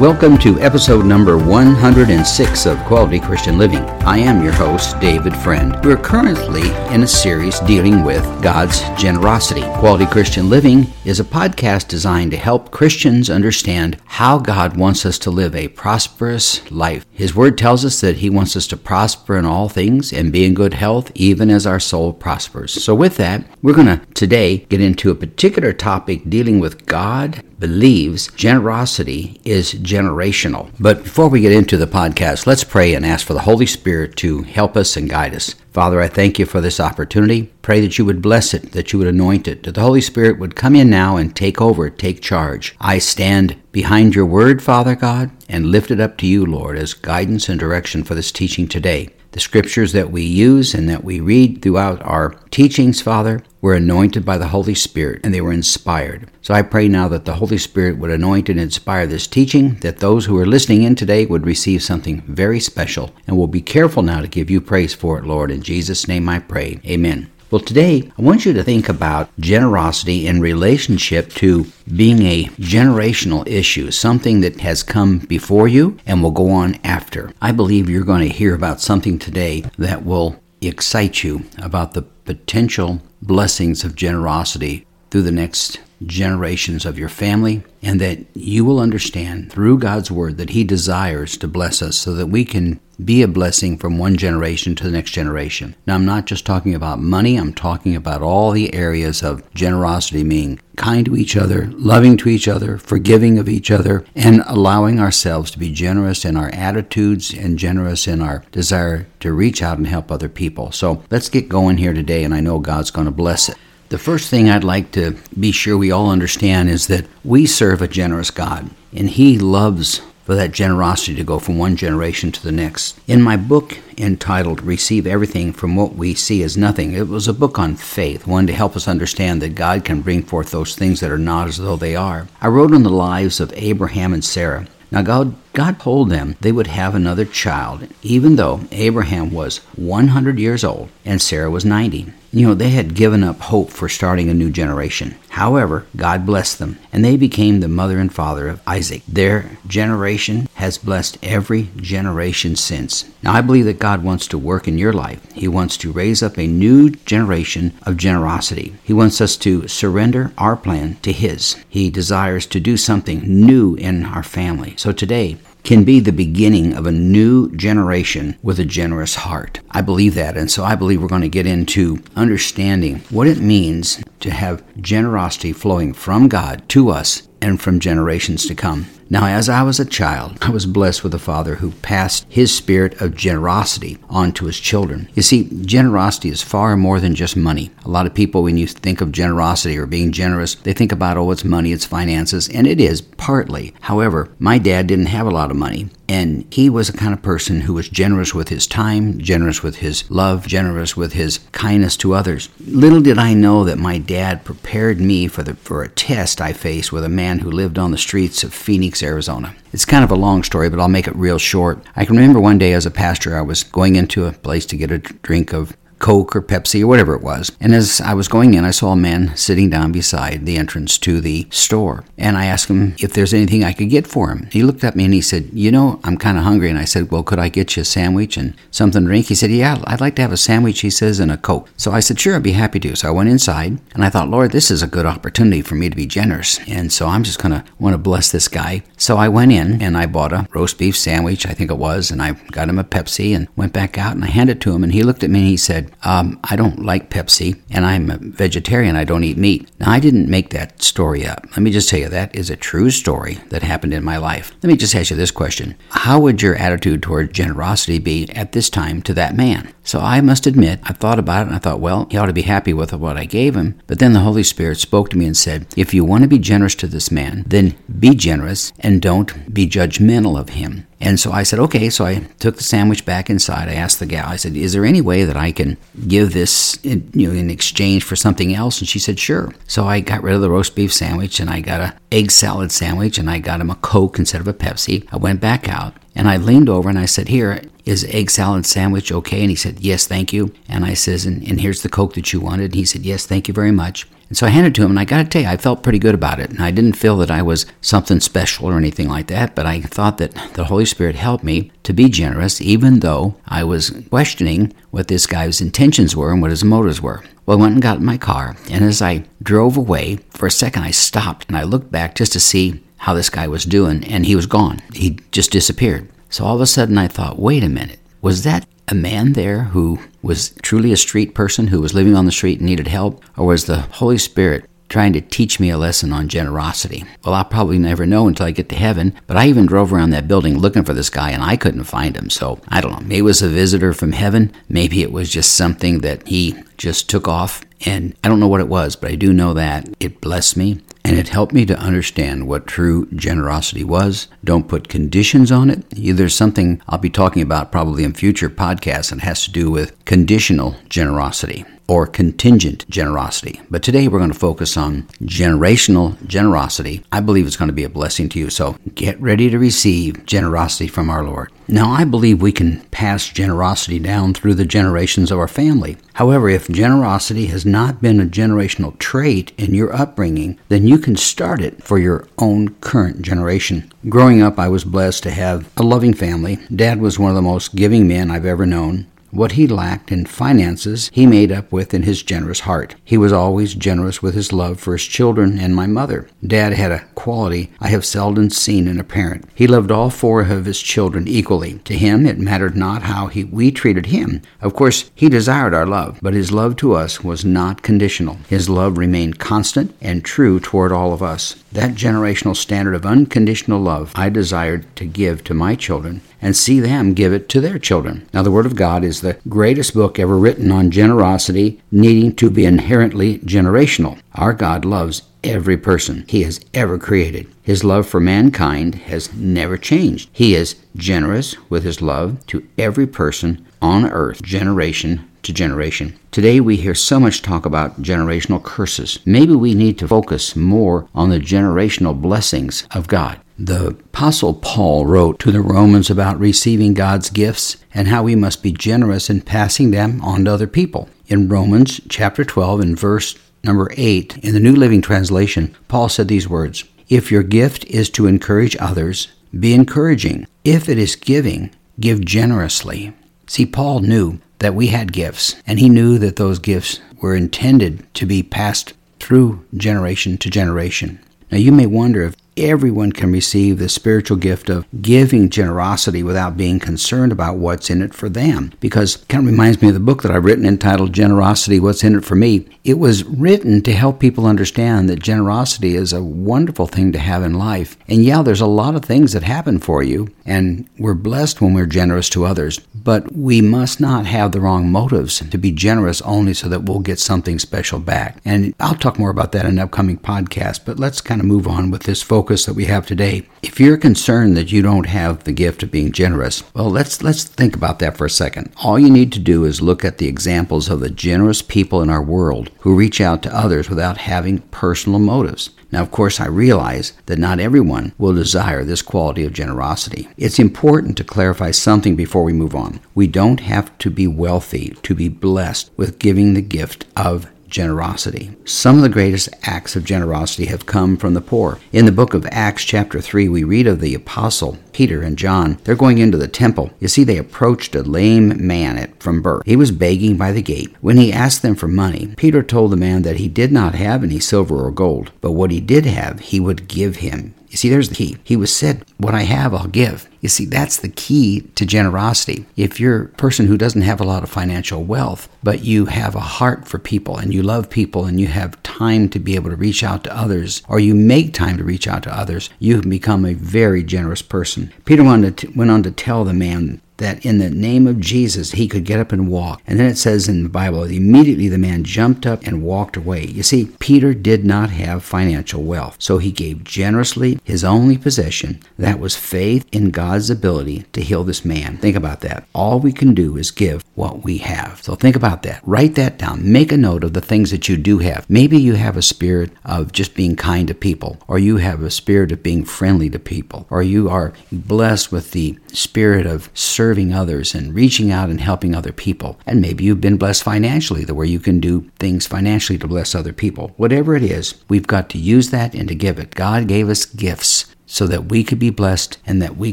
Welcome to episode number 106 of Quality Christian Living. I am your host, David Friend. We're currently in a series dealing with God's generosity. Quality Christian Living is a podcast designed to help Christians understand how God wants us to live a prosperous life. His Word tells us that He wants us to prosper in all things and be in good health, even as our soul prospers. So, with that, we're going to today get into a particular topic dealing with God believes generosity is generational. But before we get into the podcast, let's pray and ask for the Holy Spirit to help us and guide us. Father, I thank you for this opportunity. Pray that you would bless it, that you would anoint it, that the Holy Spirit would come in now and take over, take charge. I stand behind your word, Father God, and lift it up to you, Lord, as guidance and direction for this teaching today. The scriptures that we use and that we read throughout our teachings, Father, were anointed by the Holy Spirit and they were inspired. So I pray now that the Holy Spirit would anoint and inspire this teaching, that those who are listening in today would receive something very special. And we'll be careful now to give you praise for it, Lord. In Jesus' name I pray. Amen. Well, today I want you to think about generosity in relationship to being a generational issue, something that has come before you and will go on after. I believe you're going to hear about something today that will excite you about the potential blessings of generosity through the next generations of your family, and that you will understand through God's Word that He desires to bless us so that we can be a blessing from one generation to the next generation. Now, I'm not just talking about money, I'm talking about all the areas of generosity, meaning kind to each other, loving to each other, forgiving of each other, and allowing ourselves to be generous in our attitudes and generous in our desire to reach out and help other people. So let's get going here today, and I know God's going to bless it. The first thing I'd like to be sure we all understand is that we serve a generous God, and He loves for that generosity to go from one generation to the next. In my book entitled Receive Everything from What We See as Nothing, it was a book on faith, one to help us understand that God can bring forth those things that are not as though they are. I wrote on the lives of Abraham and Sarah. Now, God, God told them they would have another child, even though Abraham was 100 years old and Sarah was 90. You know, they had given up hope for starting a new generation. However, God blessed them, and they became the mother and father of Isaac. Their generation has blessed every generation since. Now, I believe that God wants to work in your life. He wants to raise up a new generation of generosity. He wants us to surrender our plan to His. He desires to do something new in our family. So today, can be the beginning of a new generation with a generous heart. I believe that. And so I believe we're going to get into understanding what it means to have generosity flowing from God to us and from generations to come. Now, as I was a child, I was blessed with a father who passed his spirit of generosity on to his children. You see, generosity is far more than just money. A lot of people, when you think of generosity or being generous, they think about, oh, it's money, it's finances, and it is partly. However, my dad didn't have a lot of money, and he was the kind of person who was generous with his time, generous with his love, generous with his kindness to others. Little did I know that my dad prepared me for, the, for a test I faced with a man who lived on the streets of Phoenix Arizona. It's kind of a long story, but I'll make it real short. I can remember one day as a pastor, I was going into a place to get a drink of Coke or Pepsi or whatever it was. And as I was going in, I saw a man sitting down beside the entrance to the store. And I asked him if there's anything I could get for him. He looked at me and he said, You know, I'm kind of hungry. And I said, Well, could I get you a sandwich and something to drink? He said, Yeah, I'd like to have a sandwich, he says, and a Coke. So I said, Sure, I'd be happy to. So I went inside and I thought, Lord, this is a good opportunity for me to be generous. And so I'm just going to want to bless this guy. So I went in and I bought a roast beef sandwich, I think it was, and I got him a Pepsi and went back out and I handed it to him. And he looked at me and he said, um, I don't like Pepsi, and I'm a vegetarian. I don't eat meat. Now, I didn't make that story up. Let me just tell you, that is a true story that happened in my life. Let me just ask you this question How would your attitude toward generosity be at this time to that man? So I must admit, I thought about it and I thought, well, he ought to be happy with what I gave him. But then the Holy Spirit spoke to me and said, if you want to be generous to this man, then be generous and don't be judgmental of him. And so I said, okay. So I took the sandwich back inside. I asked the gal, I said, is there any way that I can give this in, you know, in exchange for something else? And she said, sure. So I got rid of the roast beef sandwich and I got a egg salad sandwich and I got him a Coke instead of a Pepsi. I went back out And I leaned over and I said, Here, is egg salad sandwich okay? And he said, Yes, thank you. And I says, and, and here's the Coke that you wanted. And he said, Yes, thank you very much. And so I handed it to him, and I got to tell you, I felt pretty good about it. And I didn't feel that I was something special or anything like that, but I thought that the Holy Spirit helped me to be generous, even though I was questioning what this guy's intentions were and what his motives were. Well, I went and got in my car, and as I drove away, for a second I stopped and I looked back just to see how this guy was doing, and he was gone. He just disappeared. So all of a sudden I thought, wait a minute, was that a man there who was truly a street person who was living on the street and needed help? Or was the Holy Spirit trying to teach me a lesson on generosity? Well, I'll probably never know until I get to heaven, but I even drove around that building looking for this guy and I couldn't find him. So I don't know. Maybe it was a visitor from heaven. Maybe it was just something that he just took off. And I don't know what it was, but I do know that it blessed me and it helped me to understand what true generosity was. Don't put conditions on it. There's something I'll be talking about probably in future podcasts that has to do with conditional generosity or contingent generosity. But today we're going to focus on generational generosity. I believe it's going to be a blessing to you. So get ready to receive generosity from our Lord. Now, I believe we can pass generosity down through the generations of our family. However, if generosity has not been a generational trait in your upbringing, then you can start it for your own current generation. Growing up, I was blessed to have a loving family. Dad was one of the most giving men I've ever known. What he lacked in finances, he made up with in his generous heart. He was always generous with his love for his children and my mother. Dad had a quality I have seldom seen in a parent. He loved all four of his children equally. To him, it mattered not how he, we treated him. Of course, he desired our love, but his love to us was not conditional. His love remained constant and true toward all of us. That generational standard of unconditional love I desired to give to my children and see them give it to their children. Now, the Word of God is the greatest book ever written on generosity needing to be inherently generational. Our God loves every person he has ever created. His love for mankind has never changed. He is generous with his love to every person on earth, generation to generation. Today we hear so much talk about generational curses. Maybe we need to focus more on the generational blessings of God. The Apostle Paul wrote to the Romans about receiving God's gifts and how we must be generous in passing them on to other people. In Romans chapter 12 and verse number 8 in the New Living Translation, Paul said these words If your gift is to encourage others, be encouraging. If it is giving, give generously. See, Paul knew that we had gifts, and he knew that those gifts were intended to be passed through generation to generation. Now, you may wonder if everyone can receive the spiritual gift of giving generosity without being concerned about what's in it for them. Because it kind of reminds me of the book that I've written entitled Generosity What's in It for Me. It was written to help people understand that generosity is a wonderful thing to have in life. And yeah, there's a lot of things that happen for you, and we're blessed when we're generous to others. But we must not have the wrong motives to be generous only so that we'll get something special back. And I'll talk more about that in an upcoming podcast, but let's kind of move on with this focus focus that we have today. If you're concerned that you don't have the gift of being generous, well, let's let's think about that for a second. All you need to do is look at the examples of the generous people in our world who reach out to others without having personal motives. Now, of course, I realize that not everyone will desire this quality of generosity. It's important to clarify something before we move on. We don't have to be wealthy to be blessed with giving the gift of generosity. Some of the greatest acts of generosity have come from the poor. In the book of Acts, chapter 3, we read of the apostle Peter and John. They're going into the temple. You see, they approached a lame man from birth. He was begging by the gate. When he asked them for money, Peter told the man that he did not have any silver or gold, but what he did have, he would give him. You see, there's the key. He was said, What I have, I'll give. You see, that's the key to generosity. If you're a person who doesn't have a lot of financial wealth, but you have a heart for people and you love people and you have time to be able to reach out to others, or you make time to reach out to others, you can become a very generous person. Peter went on to tell the man that in the name of Jesus he could get up and walk. And then it says in the Bible, immediately the man jumped up and walked away. You see, Peter did not have financial wealth, so he gave generously his only possession. That was faith in God's ability to heal this man. Think about that. All we can do is give what we have. So think about that. Write that down. Make a note of the things that you do have. Maybe you have a spirit of just being kind to people, or you have a spirit of being friendly to people, or you are blessed with the spirit of serving others and reaching out and helping other people. And maybe you've been blessed financially, the way you can do things financially to bless other people. Whatever it is, we've got to use that and to give it. God gave us gifts so that we could be blessed and that we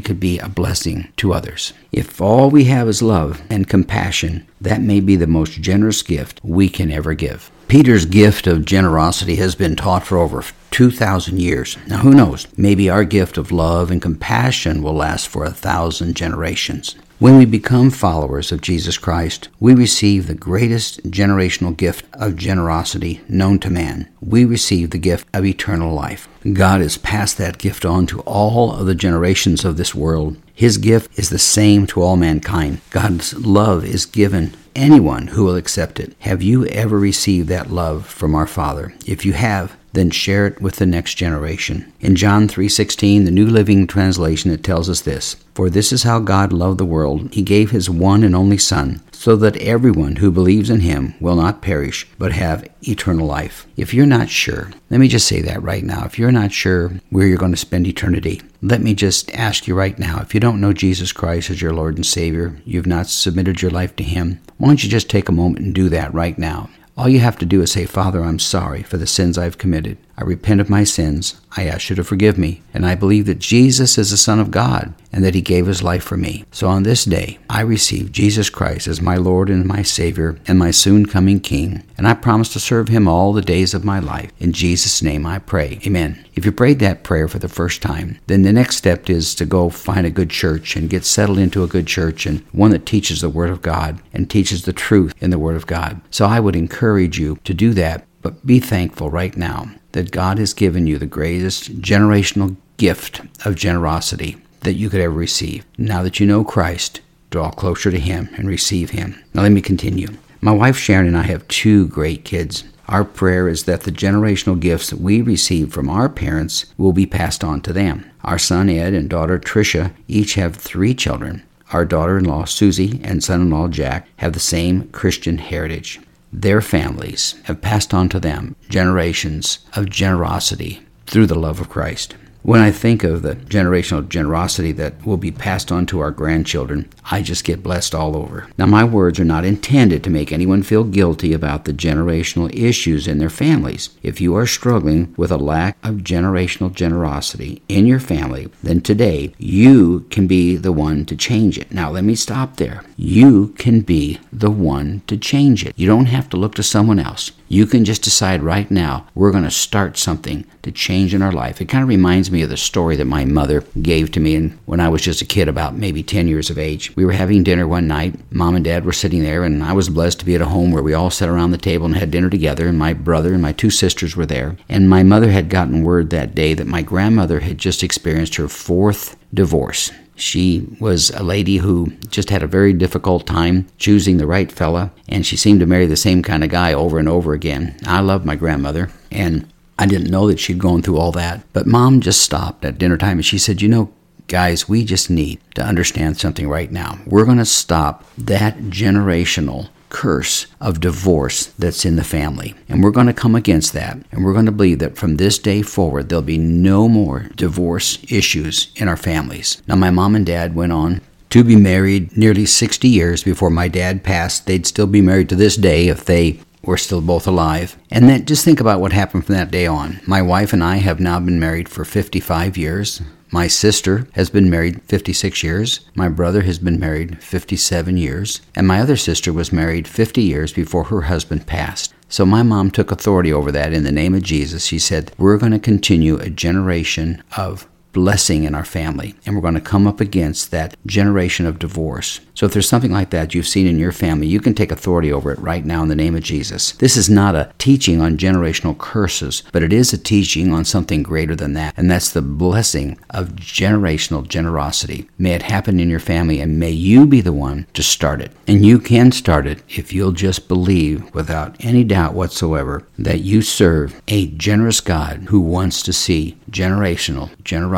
could be a blessing to others. If all we have is love and compassion, that may be the most generous gift we can ever give. Peter's gift of generosity has been taught for over 2,000 years. Now, who knows? Maybe our gift of love and compassion will last for a thousand generations. When we become followers of Jesus Christ, we receive the greatest generational gift of generosity known to man. We receive the gift of eternal life. God has passed that gift on to all of the generations of this world. His gift is the same to all mankind. God's love is given anyone who will accept it. Have you ever received that love from our Father? If you have, then share it with the next generation. In John 3:16, the New Living Translation, it tells us this: "For this is how God loved the world; he gave his one and only son, so that everyone who believes in him will not perish, but have eternal life." If you're not sure, let me just say that right now. If you're not sure where you're going to spend eternity, let me just ask you right now. If you don't know Jesus Christ as your Lord and Savior, you've not submitted your life to him, why don't you just take a moment and do that right now? All you have to do is say, Father, I'm sorry for the sins I've committed. I repent of my sins. I ask you to forgive me. And I believe that Jesus is the Son of God and that He gave His life for me. So on this day, I receive Jesus Christ as my Lord and my Savior and my soon coming King. And I promise to serve Him all the days of my life. In Jesus' name I pray. Amen. If you prayed that prayer for the first time, then the next step is to go find a good church and get settled into a good church and one that teaches the Word of God and teaches the truth in the Word of God. So I would encourage you to do that. But be thankful right now that God has given you the greatest generational gift of generosity that you could ever receive. Now that you know Christ, draw closer to Him and receive Him. Now, let me continue. My wife Sharon and I have two great kids. Our prayer is that the generational gifts that we receive from our parents will be passed on to them. Our son Ed and daughter Tricia each have three children. Our daughter in law Susie and son in law Jack have the same Christian heritage their families have passed on to them generations of generosity through the love of Christ. When I think of the generational generosity that will be passed on to our grandchildren, I just get blessed all over. Now, my words are not intended to make anyone feel guilty about the generational issues in their families. If you are struggling with a lack of generational generosity in your family, then today you can be the one to change it. Now, let me stop there. You can be the one to change it. You don't have to look to someone else. You can just decide right now, we're going to start something to change in our life. It kind of reminds me of the story that my mother gave to me when I was just a kid, about maybe 10 years of age. We were having dinner one night. Mom and dad were sitting there, and I was blessed to be at a home where we all sat around the table and had dinner together, and my brother and my two sisters were there. And my mother had gotten word that day that my grandmother had just experienced her fourth divorce. She was a lady who just had a very difficult time choosing the right fella, and she seemed to marry the same kind of guy over and over again. I loved my grandmother, and I didn't know that she'd gone through all that. But mom just stopped at dinner time and she said, You know, guys, we just need to understand something right now. We're going to stop that generational curse of divorce that's in the family. And we're going to come against that. And we're going to believe that from this day forward, there'll be no more divorce issues in our families. Now, my mom and dad went on to be married nearly 60 years before my dad passed. They'd still be married to this day if they were still both alive. And then just think about what happened from that day on. My wife and I have now been married for 55 years. My sister has been married 56 years. My brother has been married 57 years. And my other sister was married 50 years before her husband passed. So my mom took authority over that in the name of Jesus. She said, We're going to continue a generation of blessing in our family. And we're going to come up against that generation of divorce. So if there's something like that you've seen in your family, you can take authority over it right now in the name of Jesus. This is not a teaching on generational curses, but it is a teaching on something greater than that. And that's the blessing of generational generosity. May it happen in your family and may you be the one to start it. And you can start it if you'll just believe without any doubt whatsoever that you serve a generous God who wants to see generational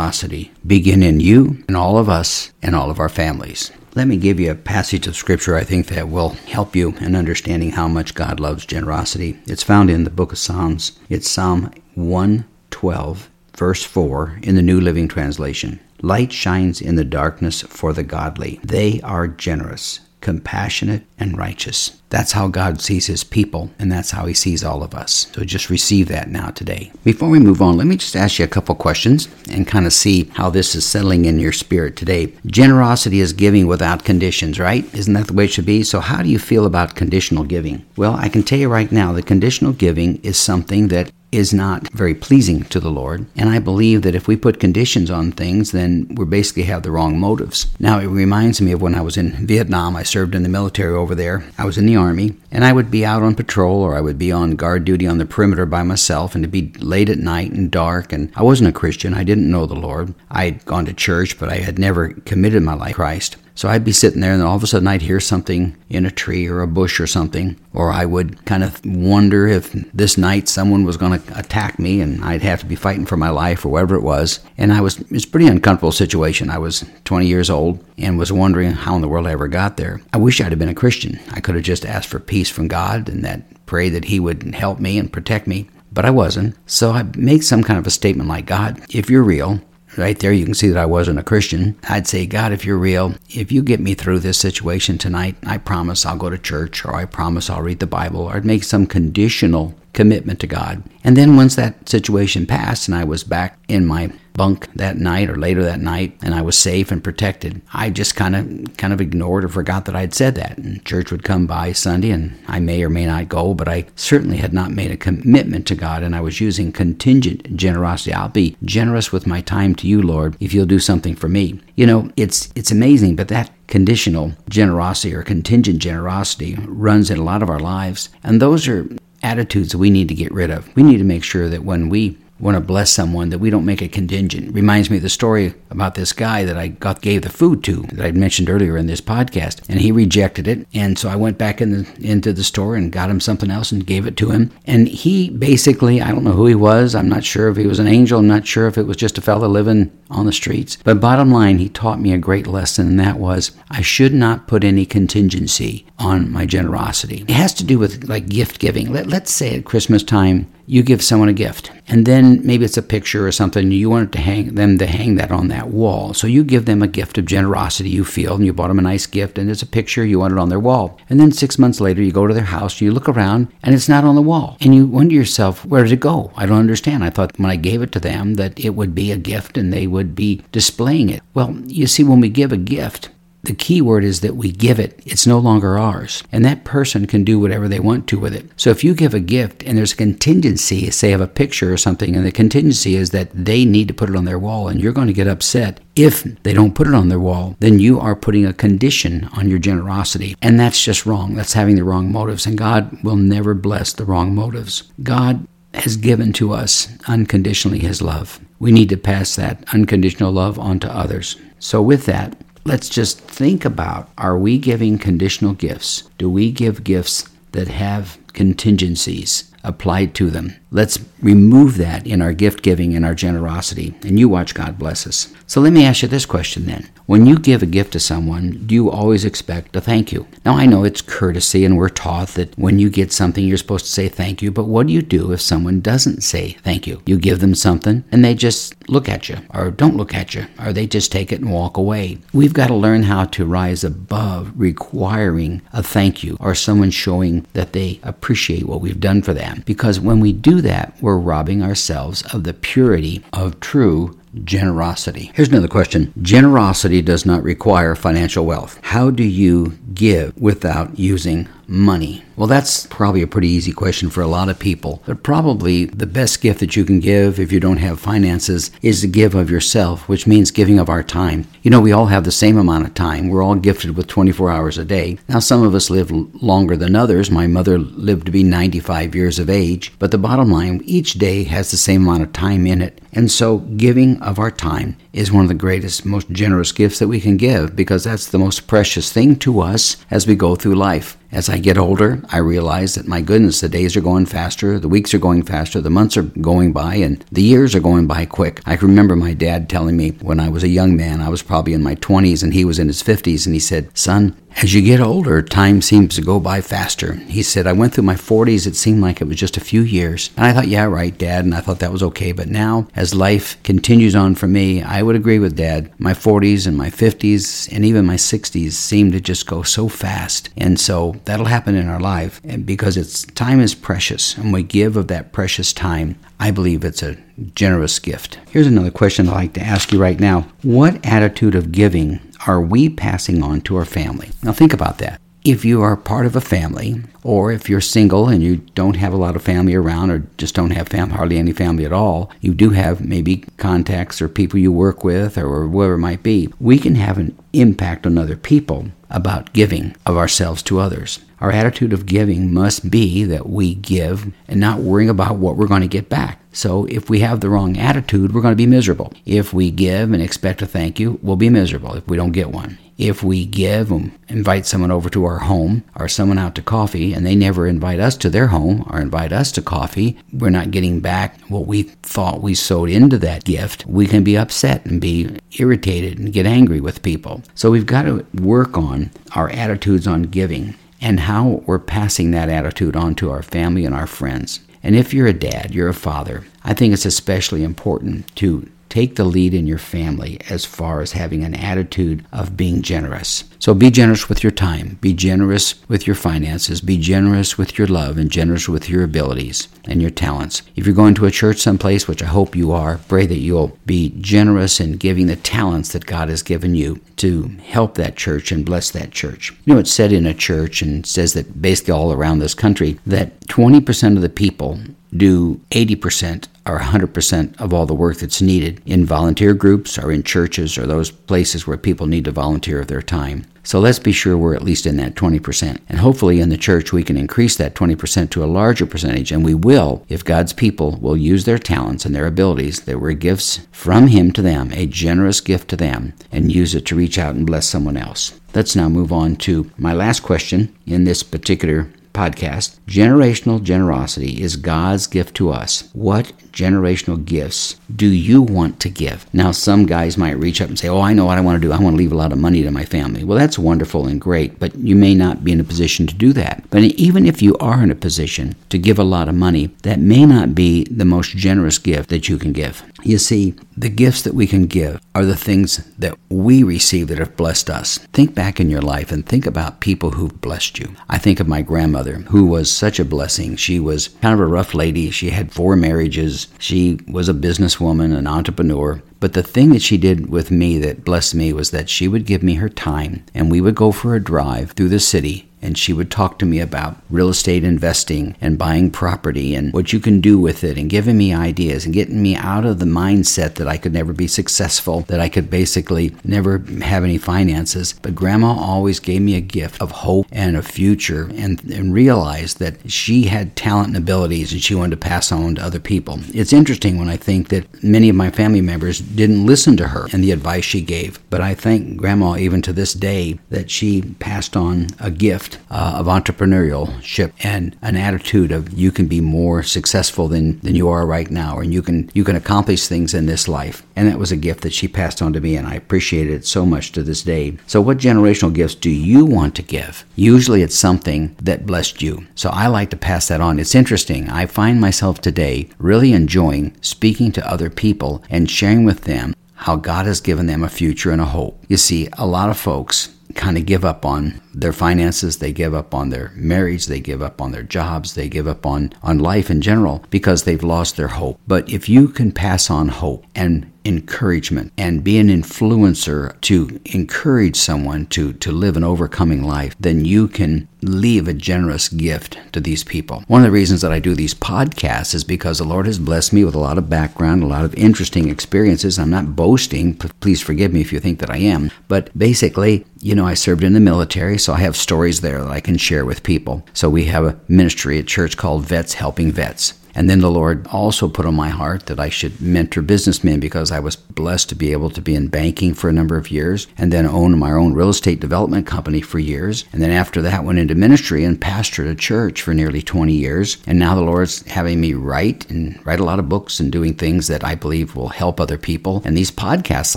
generosity begin in you and all of us and all of our families. Let me give you a passage of scripture I think that will help you in understanding how much God loves generosity. It's found in the book of Psalms. It's Psalm 112, verse 4 in the New Living Translation. Light shines in the darkness for the godly. They are generous compassionate, and righteous. That's how God sees his people, and that's how he sees all of us. So just receive that now today. Before we move on, let me just ask you a couple questions and kind of see how this is settling in your spirit today. Generosity is giving without conditions, right? Isn't that the way it should be? So, how do you feel about conditional giving? Well, I can tell you right now that conditional giving is something that is not very pleasing to the Lord. And I believe that if we put conditions on things, then we basically have the wrong motives. Now, it reminds me of when I was in Vietnam. I served in the military over there. I was in the Army, and I would be out on patrol or I would be on guard duty on the perimeter by myself, and it'd be late at night and dark. And I wasn't a Christian. I didn't know the Lord. I'd gone to church, but I had never committed my life to Christ. So I'd be sitting there, and all of a sudden I'd hear something in a tree or a bush or something, or I would kind of wonder if this night someone was going to attack me, and I'd have to be fighting for my life or whatever it was. And I was it's a pretty uncomfortable situation. I was 20 years old and was wondering how in the world I ever got there. I wish I'd have been a Christian. I could have just asked for peace from God and that pray that He would help me and protect me but I wasn't. So I make some kind of a statement like, God, if you're real, Right there, you can see that I wasn't a Christian. I'd say, God, if you're real, if you get me through this situation tonight, I promise I'll go to church, or I promise I'll read the Bible, or I'd make some conditional commitment to God. And then once that situation passed and I was back in my bunk that night or later that night and I was safe and protected, I just kind of kind of ignored or forgot that I'd said that. And church would come by Sunday and I may or may not go, but I certainly had not made a commitment to God and I was using contingent generosity. I'll be generous with my time to you, Lord, if you'll do something for me. You know, it's it's amazing, but that conditional generosity or contingent generosity runs in a lot of our lives. And those are attitudes we need to get rid of. We need to make sure that when we want to bless someone that we don't make a contingent. Reminds me of the story about this guy that I got gave the food to that I'd mentioned earlier in this podcast, and he rejected it. And so I went back in the, into the store and got him something else and gave it to him. And he basically, I don't know who he was. I'm not sure if he was an angel. I'm not sure if it was just a fellow living on the streets. But bottom line, he taught me a great lesson, and that was I should not put any contingency on my generosity. It has to do with like gift giving. Let, let's say at Christmas time, you give someone a gift and then maybe it's a picture or something you want to hang them to hang that on that wall. So you give them a gift of generosity you feel and you bought them a nice gift and it's a picture you want it on their wall. And then six months later you go to their house you look around and it's not on the wall. And you wonder yourself where did it go? I don't understand. I thought when i gave it to them that it would be a gift and they would be displaying it. Well you see when we give a gift the key word is that we give it. It's no longer ours. And that person can do whatever they want to with it. So if you give a gift and there's a contingency, say of a picture or something, and the contingency is that they need to put it on their wall and you're going to get upset if they don't put it on their wall, then you are putting a condition on your generosity. And that's just wrong. That's having the wrong motives. And God will never bless the wrong motives. God has given to us unconditionally his love. We need to pass that unconditional love on to others. So, with that, let's just think about are we giving conditional gifts? Do we give gifts that have contingencies applied to them? Let's remove that in our gift giving and our generosity, and you watch God bless us. So let me ask you this question then. When you give a gift to someone, do you always expect a thank you? Now, I know it's courtesy, and we're taught that when you get something, you're supposed to say thank you, but what do you do if someone doesn't say thank you? You give them something, and they just look at you, or don't look at you, or they just take it and walk away. We've got to learn how to rise above requiring a thank you, or someone showing that they appreciate what we've done for them. Because when we do that, we're robbing ourselves of the purity of true generosity. Here's another question Generosity does not require financial wealth. How do you give without using money? Well, that's probably a pretty easy question for a lot of people. But probably the best gift that you can give if you don't have finances is to give of yourself, which means giving of our time. You know, we all have the same amount of time. We're all gifted with 24 hours a day. Now, some of us live longer than others. My mother lived to be 95 years of age. But the bottom line, each day has the same amount of time in it. And so, giving of our time is one of the greatest, most generous gifts that we can give because that's the most precious thing to us as we go through life. As I get older, I realize that my goodness, the days are going faster, the weeks are going faster, the months are going by, and the years are going by quick. I can remember my dad telling me when I was a young man, I was probably in my 20s and he was in his 50s, and he said, Son, as you get older, time seems to go by faster. He said, I went through my 40s, it seemed like it was just a few years. And I thought, yeah, right, Dad, and I thought that was okay. But now, as life continues on for me, I would agree with Dad. My 40s and my 50s and even my 60s seem to just go so fast. And so that'll happen in our life because it's time is precious and we give of that precious time. I believe it's a generous gift. Here's another question I'd like to ask you right now. What attitude of giving are we passing on to our family? Now, think about that. If you are part of a family, or if you're single and you don't have a lot of family around, or just don't have fam- hardly any family at all, you do have maybe contacts or people you work with, or whoever it might be. We can have an impact on other people about giving of ourselves to others. Our attitude of giving must be that we give and not worrying about what we're going to get back. So if we have the wrong attitude, we're going to be miserable. If we give and expect a thank you, we'll be miserable if we don't get one. If we give and invite someone over to our home or someone out to coffee and they never invite us to their home or invite us to coffee, we're not getting back what we thought we sowed into that gift. We can be upset and be irritated and get angry with people. So we've got to work on our attitudes on giving and how we're passing that attitude on to our family and our friends. And if you're a dad, you're a father, I think it's especially important to take the lead in your family as far as having an attitude of being generous. So be generous with your time, be generous with your finances, be generous with your love, and generous with your abilities and your talents. If you're going to a church someplace, which I hope you are, pray that you'll be generous in giving the talents that God has given you to help that church and bless that church. You know, it's said in a church and says that basically all around this country that 20% of the people do 80% or 100% of all the work that's needed in volunteer groups or in churches or those places where people need to volunteer their time. So let's be sure we're at least in that 20%. And hopefully in the church we can increase that 20% to a larger percentage, and we will if God's people will use their talents and their abilities that were gifts from Him to them, a generous gift to them, and use it to reach out and bless someone else. Let's now move on to my last question in this particular podcast. Generational generosity is God's gift to us. What generational gifts do you want to give? Now, some guys might reach up and say, Oh, I know what I want to do. I want to leave a lot of money to my family. Well, that's wonderful and great, but you may not be in a position to do that. But even if you are in a position to give a lot of money, that may not be the most generous gift that you can give. You see, the gifts that we can give are the things that we receive that have blessed us. Think back in your life and think about people who've blessed you. I think of my grandmother, who was such a blessing. She was kind of a rough lady. She had four marriages. She was a businesswoman, an entrepreneur. But the thing that she did with me that blessed me was that she would give me her time and we would go for a drive through the city and she would talk to me about real estate investing and buying property and what you can do with it and giving me ideas and getting me out of the mindset that I could never be successful, that I could basically never have any finances. But grandma always gave me a gift of hope and a future and, and realized that she had talent and abilities and she wanted to pass on to other people. It's interesting when I think that many of my family members didn't listen to her and the advice she gave. But I thank grandma even to this day that she passed on a gift uh, of entrepreneurship and an attitude of you can be more successful than, than you are right now, and you can you can accomplish things in this life. And that was a gift that she passed on to me, and I appreciate it so much to this day. So, what generational gifts do you want to give? Usually, it's something that blessed you. So, I like to pass that on. It's interesting. I find myself today really enjoying speaking to other people and sharing with them how God has given them a future and a hope. You see, a lot of folks kind of give up on their finances, they give up on their marriage, they give up on their jobs, they give up on, on life in general because they've lost their hope. But if you can pass on hope and encouragement and be an influencer to encourage someone to, to live an overcoming life, then you can leave a generous gift to these people. One of the reasons that I do these podcasts is because the Lord has blessed me with a lot of background, a lot of interesting experiences. I'm not boasting. Please forgive me if you think that I am. But basically, you know, I served in the military, so I have stories there that I can share with people. So we have a ministry at church called Vets Helping Vets. And then the Lord also put on my heart that I should mentor businessmen because I was blessed to be able to be in banking for a number of years and then own my own real estate development company for years. And then after that, went into ministry and pastored a church for nearly 20 years. And now the Lord's having me write and write a lot of books and doing things that I believe will help other people. And these podcasts,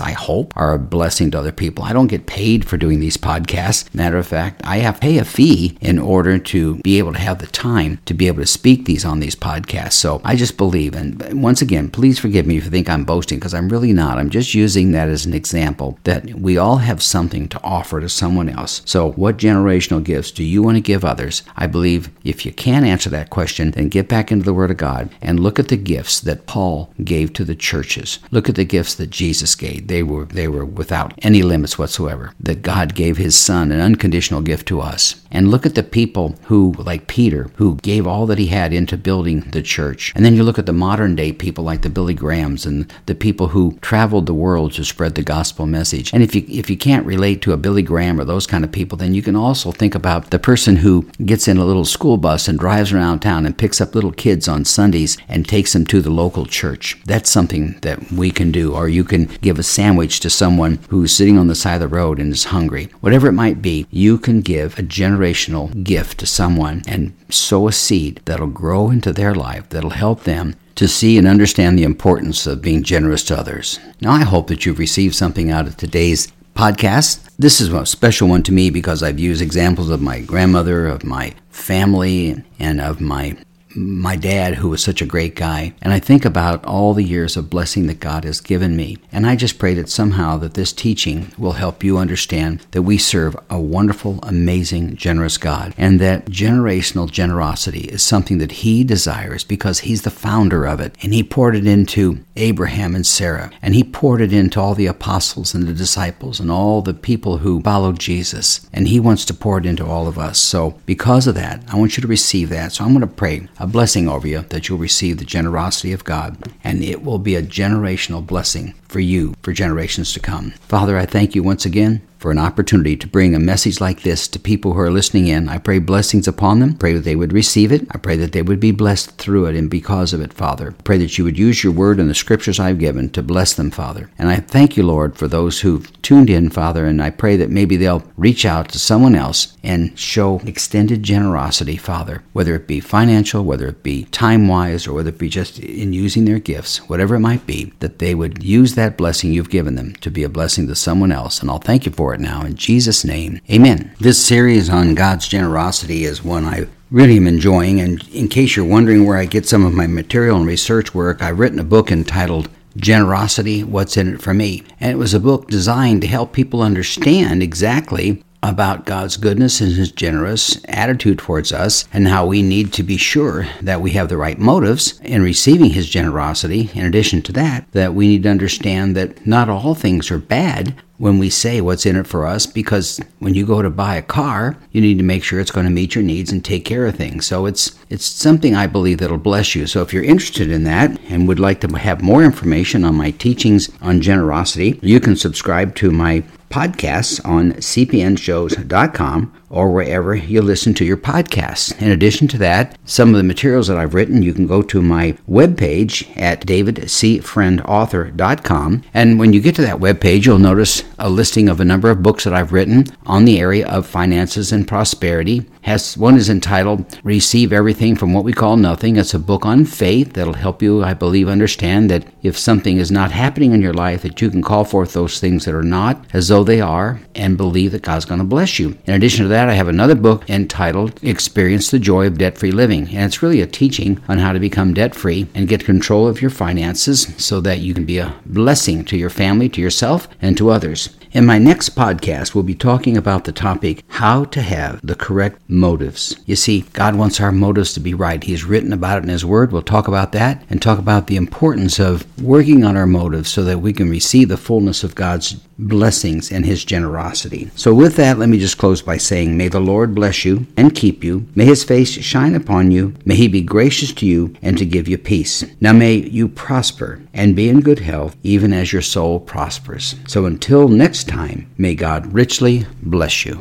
I hope, are a blessing to other people. I don't get paid for doing these podcasts. Matter of fact, I have to pay a fee in order to be able to have the time to be able to speak these on these podcasts. So I just believe, and once again, please forgive me if you think I'm boasting, because I'm really not. I'm just using that as an example that we all have something to offer to someone else. So, what generational gifts do you want to give others? I believe if you can't answer that question, then get back into the Word of God and look at the gifts that Paul gave to the churches. Look at the gifts that Jesus gave. They were they were without any limits whatsoever. That God gave His Son an unconditional gift to us. And look at the people who, like Peter, who gave all that he had into building the church church. And then you look at the modern day people like the Billy Grahams and the people who traveled the world to spread the gospel message. And if you if you can't relate to a Billy Graham or those kind of people, then you can also think about the person who gets in a little school bus and drives around town and picks up little kids on Sundays and takes them to the local church. That's something that we can do. Or you can give a sandwich to someone who's sitting on the side of the road and is hungry. Whatever it might be, you can give a generational gift to someone and sow a seed that'll grow into their life that'll help them to see and understand the importance of being generous to others. Now, I hope that you've received something out of today's podcast. This is a special one to me because I've used examples of my grandmother, of my family, and of my my dad, who was such a great guy, and I think about all the years of blessing that God has given me. And I just pray that somehow that this teaching will help you understand that we serve a wonderful, amazing, generous God, and that generational generosity is something that He desires because He's the founder of it. And He poured it into Abraham and Sarah, and He poured it into all the apostles and the disciples and all the people who followed Jesus. And He wants to pour it into all of us. So, because of that, I want you to receive that. So, I'm going to pray blessing over you that you'll receive the generosity of God, and it will be a generational blessing for you for generations to come. Father, I thank you once again for an opportunity to bring a message like this to people who are listening in. I pray blessings upon them. Pray that they would receive it. I pray that they would be blessed through it and because of it, Father. Pray that you would use your word and the scriptures I've given to bless them, Father. And I thank you, Lord, for those who've tuned in, Father, and I pray that maybe they'll reach out to someone else and show extended generosity, Father, whether it be financial, whether it be time wise, or whether it be just in using their gifts, whatever it might be, that they would use that blessing you've given them to be a blessing to someone else. And I'll thank you for it now in Jesus' name. Amen. This series on God's generosity is one I really am enjoying. And in case you're wondering where I get some of my material and research work, I've written a book entitled Generosity What's in It for Me. And it was a book designed to help people understand exactly about God's goodness and His generous attitude towards us, and how we need to be sure that we have the right motives in receiving His generosity. In addition to that, that we need to understand that not all things are bad when we say what's in it for us, because when you go to buy a car, you need to make sure it's going to meet your needs and take care of things. So it's it's something I believe that'll bless you. So if you're interested in that and would like to have more information on my teachings on generosity, you can subscribe to my podcasts on cpnshows.com or wherever you listen to your podcasts. In addition to that, some of the materials that I've written, you can go to my webpage at davidcfriendauthor.com. And when you get to that webpage, you'll notice a listing of a number of books that I've written on the area of finances and prosperity. Has one is entitled Receive Everything from What We Call Nothing. It's a book on faith that'll help you, I believe, understand that if something is not happening in your life, that you can call forth those things that are not as though they are and believe that God's going to bless you. In addition to that, that, I have another book entitled Experience the Joy of Debt Free Living. And it's really a teaching on how to become debt free and get control of your finances so that you can be a blessing to your family, to yourself, and to others. In my next podcast, we'll be talking about the topic how to have the correct motives. You see, God wants our motives to be right. He's written about it in His Word. We'll talk about that and talk about the importance of working on our motives so that we can receive the fullness of God's blessings and His generosity. So, with that, let me just close by saying, May the Lord bless you and keep you. May His face shine upon you. May He be gracious to you and to give you peace. Now, may you prosper and be in good health, even as your soul prospers. So, until next time, may God richly bless you.